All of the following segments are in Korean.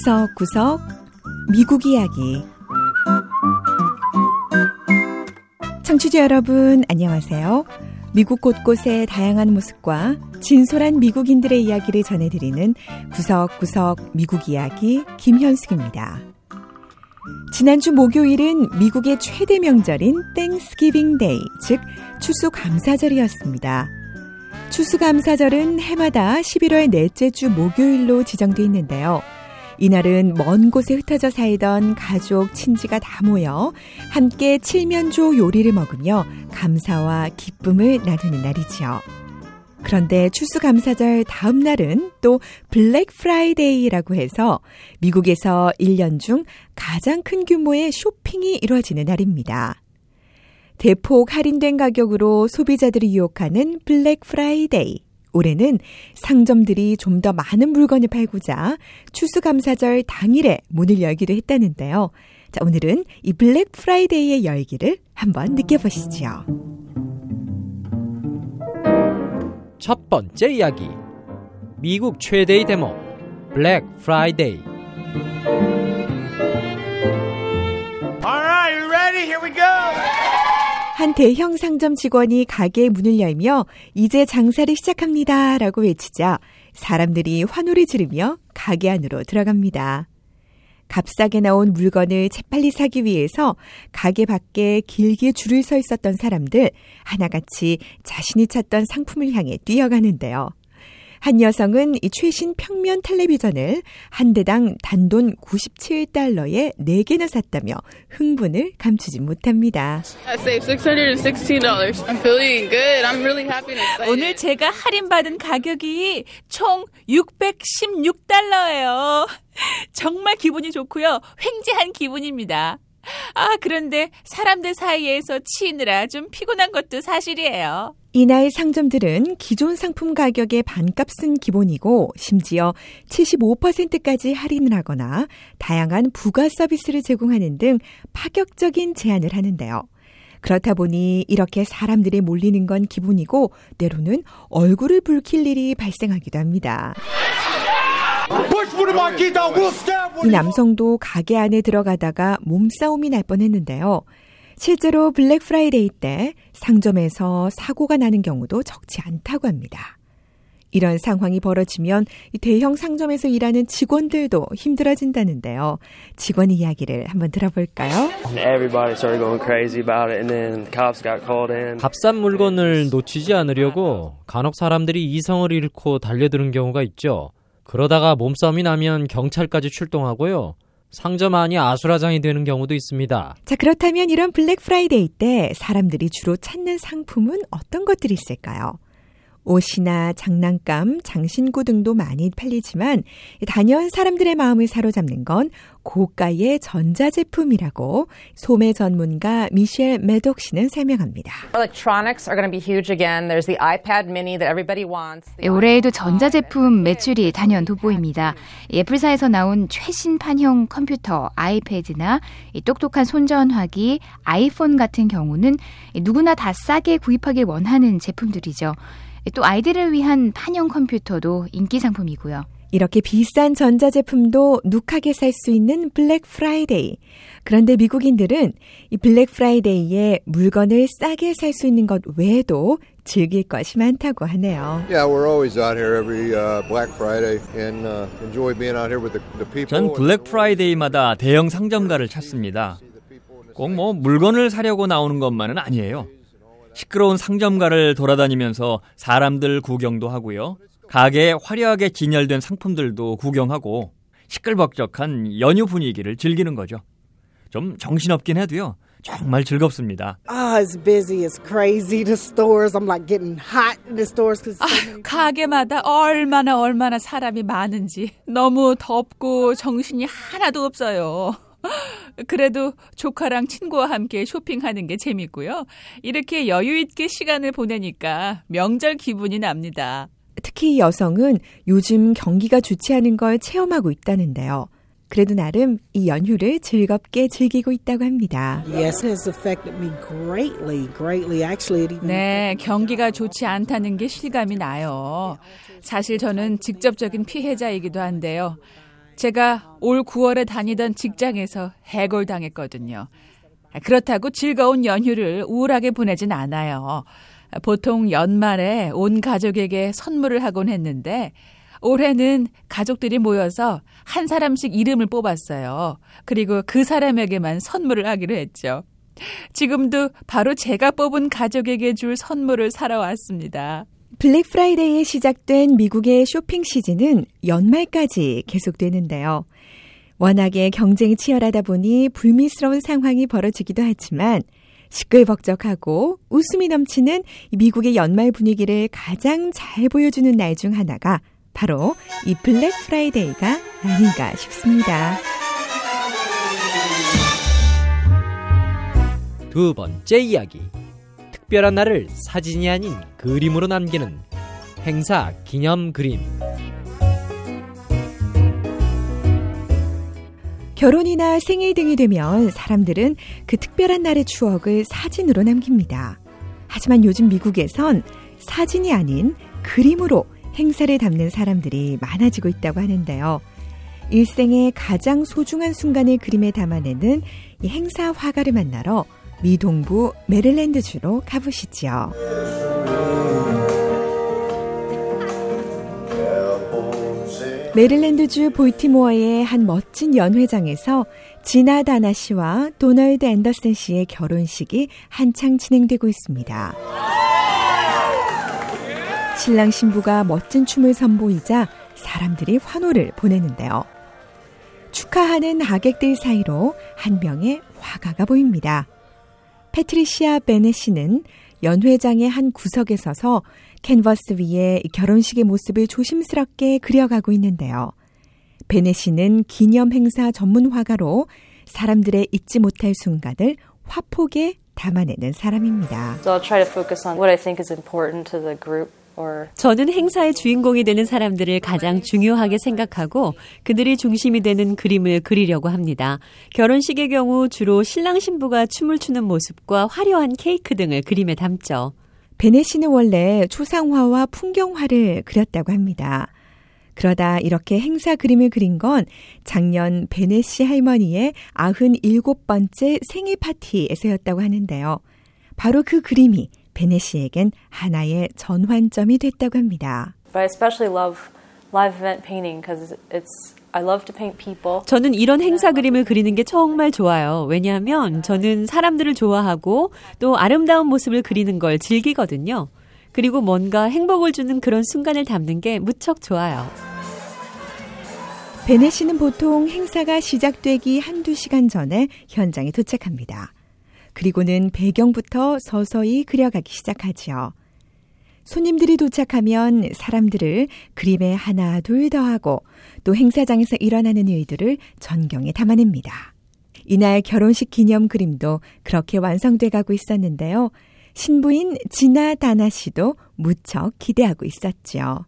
구석구석 미국 이야기 청취자 여러분 안녕하세요. 미국 곳곳의 다양한 모습과 진솔한 미국인들의 이야기를 전해드리는 구석구석 미국 이야기 김현숙입니다. 지난주 목요일은 미국의 최대 명절인 Thanksgiving Day, 즉 추수감사절이었습니다. 추수감사절은 해마다 11월 넷째 주 목요일로 지정돼 있는데요. 이날은 먼 곳에 흩어져 살던 가족, 친지가 다 모여 함께 칠면조 요리를 먹으며 감사와 기쁨을 나누는 날이지요. 그런데 추수감사절 다음 날은 또 블랙 프라이데이라고 해서 미국에서 1년 중 가장 큰 규모의 쇼핑이 이루어지는 날입니다. 대폭 할인된 가격으로 소비자들을 유혹하는 블랙 프라이데이. 올해는 상점들이 좀 더 많은 물건을 팔고자 추수감사절 당일에 문을 열기로 했다는데요. 자, 오늘은 이 블랙 프라이데이의 열기를 한번 느껴보시죠. 첫 번째 이야기. 미국 최대의 대목, 블랙 프라이데이. 한 대형 상점 직원이 가게의 문을 열며 이제 장사를 시작합니다. 라고 외치자 사람들이 환호를 지르며 가게 안으로 들어갑니다. 값싸게 나온 물건을 재빨리 사기 위해서 가게 밖에 길게 줄을 서 있었던 사람들 하나같이 자신이 찾던 상품을 향해 뛰어가는데요. 한 여성은 이 최신 평면 텔레비전을 한 대당 단돈 97달러에 4개나 샀다며 흥분을 감추지 못합니다. I saved $616. I'm feeling good. I'm really happy and excited. 오늘 제가 할인받은 가격이 총 616달러예요. 정말 기분이 좋고요. 횡재한 기분입니다. 아, 그런데 사람들 사이에서 치느라 좀 피곤한 것도 사실이에요. 이날 상점들은 기존 상품 가격의 반값은 기본이고 심지어 75%까지 할인을 하거나 다양한 부가 서비스를 제공하는 등 파격적인 제안을 하는데요. 그렇다 보니 이렇게 사람들이 몰리는 건 기본이고 때로는 얼굴을 붉힐 일이 발생하기도 합니다. 이 남성도 가게 안에 들어가다가 몸싸움이 날 뻔했는데요. 실제로 블랙 프라이데이 때 상점에서 사고가 나는 경우도 적지 않다고 합니다. 이런 상황이 벌어지면 이 대형 상점에서 일하는 직원들도 힘들어진다는데요. 직원 이야기를 한번 들어볼까요? And everybody started going crazy about it, and then the cops got called in. 값싼 물건을 놓치지 않으려고 간혹 사람들이 이성을 잃고 달려드는 경우가 있죠. 그러다가 몸싸움이 나면 경찰까지 출동하고요. 상점 안이 아수라장이 되는 경우도 있습니다. 자, 그렇다면 이런 블랙 프라이데이 때 사람들이 주로 찾는 상품은 어떤 것들이 있을까요? 옷이나 장난감, 장신구 등도 많이 팔리지만 단연 사람들의 마음을 사로잡는 건 고가의 전자제품이라고 소매 전문가 미셸 매독 씨는 설명합니다. Electronics are going to be huge again. There's the iPad mini that everybody wants. The 예, 올해에도 전자제품 매출이 단연 돋보입니다. 애플사에서 나온 최신 판형 컴퓨터, 아이패드나 이 똑똑한 손전화기, 아이폰 같은 경우는 누구나 다 싸게 구입하길 원하는 제품들이죠. 또 아이들을 위한 판형 컴퓨터도 인기 상품이고요. 이렇게 비싼 전자제품도 눅하게 살 수 있는 블랙 프라이데이. 그런데 미국인들은 이 블랙 프라이데이에 물건을 싸게 살 수 있는 것 외에도 즐길 것이 많다고 하네요. Yeah, we're always out here every uh, Black Friday and uh, enjoy being out here with the, the people. 전 블랙 프라이데이마다 대형 상점가를 찾습니다. 꼭 뭐 물건을 사려고 나오는 것만은 아니에요. 시끄러운 상점가를 돌아다니면서 사람들 구경도 하고요. 가게에 화려하게 진열된 상품들도 구경하고 시끌벅적한 연휴 분위기를 즐기는 거죠. 좀 정신없긴 해도요. 정말 즐겁습니다. Ah, it's busy. It's crazy. The stores, I'm like getting hot in the stores because 아, 가게마다 얼마나 얼마나 사람이 많은지 너무 덥고 정신이 하나도 없어요. 그래도 조카랑 친구와 함께 쇼핑하는 게 재밌고요. 이렇게 여유 있게 시간을 보내니까 명절 기분이 납니다. 특히 여성은 요즘 경기가 좋지 않은 걸 체험하고 있다는데요. 그래도 나름 이 연휴를 즐겁게 즐기고 있다고 합니다. 네, 경기가 좋지 않다는 게 실감이 나요. 사실 저는 직접적인 피해자이기도 한데요. 제가 올 9월에 다니던 직장에서 해골당했거든요. 그렇다고 즐거운 연휴를 우울하게 보내진 않아요. 보통 연말에 온 가족에게 선물을 하곤 했는데 올해는 가족들이 모여서 한 사람씩 이름을 뽑았어요. 그리고 그 사람에게만 선물을 하기로 했죠. 지금도 바로 제가 뽑은 가족에게 줄 선물을 사러 왔습니다. 블랙 프라이데이에 시작된 미국의 쇼핑 시즌은 연말까지 계속되는데요. 워낙에 경쟁이 치열하다 보니 불미스러운 상황이 벌어지기도 하지만 시끌벅적하고 웃음이 넘치는 미국의 연말 분위기를 가장 잘 보여주는 날 중 하나가 바로 이 블랙 프라이데이가 아닌가 싶습니다. 두 번째 이야기. 특별한 날을 사진이 아닌 그림으로 남기는 행사 기념 그림. 결혼이나 생일 등이 되면 사람들은 그 특별한 날의 추억을 사진으로 남깁니다. 하지만 요즘 미국에선 사진이 아닌 그림으로 행사를 담는 사람들이 많아지고 있다고 하는데요. 일생의 가장 소중한 순간을 그림에 담아내는 이 행사 화가를 만나러 미 동부 메릴랜드주로 가보시죠. 메릴랜드주 볼티모어의 한 멋진 연회장에서 지나 다나 씨와 도널드 앤더슨 씨의 결혼식이 한창 진행되고 있습니다. 신랑 신부가 멋진 춤을 선보이자 사람들이 환호를 보내는데요. 축하하는 하객들 사이로 한 명의 화가가 보입니다. 패트리시아 베네 씨는 연회장의 한 구석에 서서 캔버스 위에 결혼식의 모습을 조심스럽게 그려가고 있는데요. 베네 씨는 기념 행사 전문 화가로 사람들의 잊지 못할 순간을 화폭에 담아내는 사람입니다. So I'll try to focus on what I think is important to the group. 저는 행사의 주인공이 되는 사람들을 가장 중요하게 생각하고 그들이 중심이 되는 그림을 그리려고 합니다. 결혼식의 경우 주로 신랑 신부가 춤을 추는 모습과 화려한 케이크 등을 그림에 담죠. 베네 씨는 원래 초상화와 풍경화를 그렸다고 합니다. 그러다 이렇게 행사 그림을 그린 건 작년 베네 씨 할머니의 97번째 생일 파티에서였다고 하는데요. 바로 그 그림이 베네 씨에겐 하나의 전환점이 됐다고 합니다. I especially love live event painting because it's I love to paint people. 저는 이런 행사 그림을 그리는 게 정말 좋아요. 왜냐하면 저는 사람들을 좋아하고 또 아름다운 모습을 그리는 걸 즐기거든요. 그리고 뭔가 행복을 주는 그런 순간을 담는 게 무척 좋아요. 베네 씨는 보통 행사가 시작되기 한두 시간 전에 현장에 도착합니다. 그리고는 배경부터 서서히 그려가기 시작하지요. 손님들이 도착하면 사람들을 그림에 하나 둘 더하고 또 행사장에서 일어나는 일들을 전경에 담아냅니다. 이날 결혼식 기념 그림도 그렇게 완성돼 가고 있었는데요. 신부인 지나 다나 씨도 무척 기대하고 있었죠.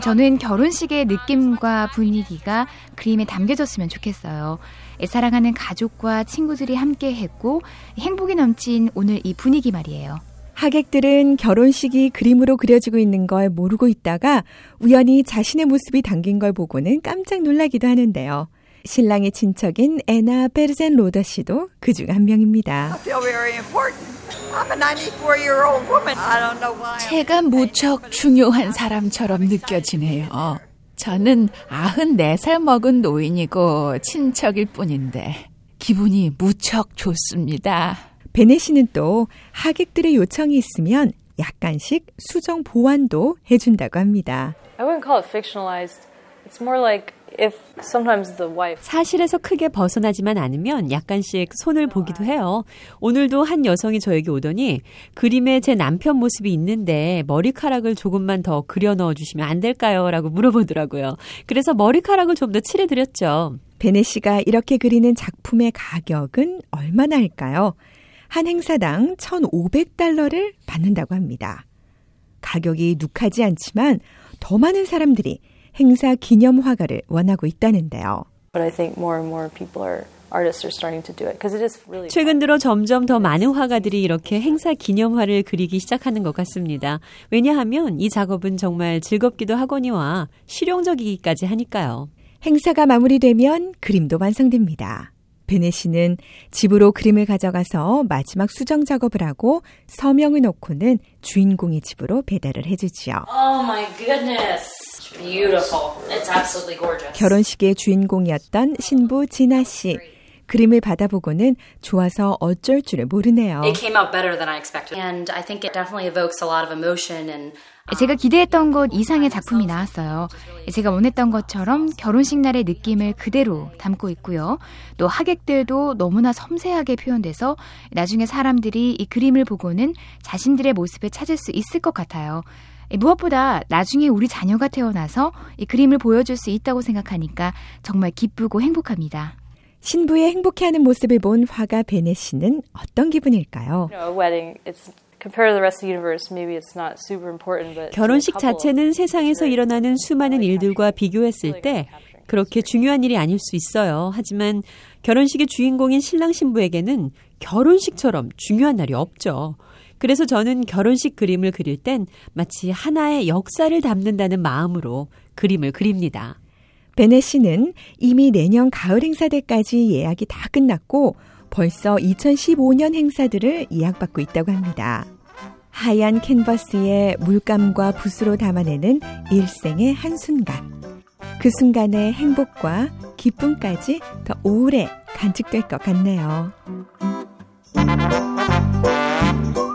저는 결혼식의 느낌과 분위기가 그림에 담겨졌으면 좋겠어요. 사랑하는 가족과 친구들이 함께 했고 행복이 넘친 오늘 이 분위기 말이에요. 하객들은 결혼식이 그림으로 그려지고 있는 걸 모르고 있다가 우연히 자신의 모습이 담긴 걸 보고는 깜짝 놀라기도 하는데요. 신랑의 친척인 에나 베르젠 로더 씨도 그 중 한 명입니다. 제가 무척 중요한 사람처럼 느껴지네요. 저는 94살 먹은 노인이고 친척일 뿐인데 기분이 무척 좋습니다. 베네 씨는 또 하객들의 요청이 있으면 약간씩 수정 보완도 해준다고 합니다. I wouldn't call it fictionalized. It's more like if sometimes the wife 사실에서 크게 벗어나지만 않으면 약간씩 손을 보기도 해요. 오늘도 한 여성이 저에게 오더니 그림에 제 남편 모습이 있는데 머리카락을 조금만 더 그려 넣어 주시면 안 될까요? 라고 물어보더라고요. 그래서 머리카락을 좀 더 칠해 드렸죠. 베네 씨가 이렇게 그리는 작품의 가격은 얼마나 할까요? 한 행사당 1,500달러를 받는다고 합니다. 가격이 눅하지 않지만 더 많은 사람들이 행사 기념 화가를 원하고 있다는데요. But I think more and more people are artists are starting to do it because it is really 최근 들어 점점 더 많은 화가들이 이렇게 행사 기념화를 그리기 시작하는 것 같습니다. 왜냐하면 이 작업은 정말 즐겁기도 하거니와 실용적이기까지 하니까요. 행사가 마무리되면 그림도 완성됩니다. 베네 씨는 집으로 그림을 가져가서 마지막 수정 작업을 하고 서명을 놓고는 주인공의 집으로 배달을 해주지요. Oh my goodness. Beautiful. It's absolutely gorgeous. 결혼식의 주인공이었던 신부 진아 씨. 그림을 받아보고는 좋아서 어쩔 줄을 모르네요. It came out better than I expected. And I think it definitely evokes a lot of emotion and 제가 기대했던 것 이상의 작품이 나왔어요. 제가 원했던 것처럼 결혼식 날의 느낌을 그대로 담고 있고요. 또 하객들도 너무나 섬세하게 표현돼서 나중에 사람들이 이 그림을 보고는 자신들의 모습을 찾을 수 있을 것 같아요. 무엇보다 나중에 우리 자녀가 태어나서 이 그림을 보여줄 수 있다고 생각하니까 정말 기쁘고 행복합니다. 신부의 행복해하는 모습을 본 화가 베네 씨는 어떤 기분일까요? you know, a wedding. It's compared to the rest of the universe. Maybe it's not super important, but to a 결혼식 자체는 세상에서 일어나는 수많은 일들과 비교했을 때 그렇게 중요한 일이 아닐 수 있어요. 하지만 결혼식의 주인공인 신랑 신부에게는 결혼식처럼 중요한 날이 없죠. 그래서 저는 결혼식 그림을 그릴 땐 마치 하나의 역사를 담는다는 마음으로 그림을 그립니다. 베네 씨는 이미 내년 가을 행사 때까지 예약이 다 끝났고 벌써 2015년 행사들을 예약받고 있다고 합니다. 하얀 캔버스에 물감과 붓으로 담아내는 일생의 한순간. 그 순간의 행복과 기쁨까지 더 오래 간직될 것 같네요.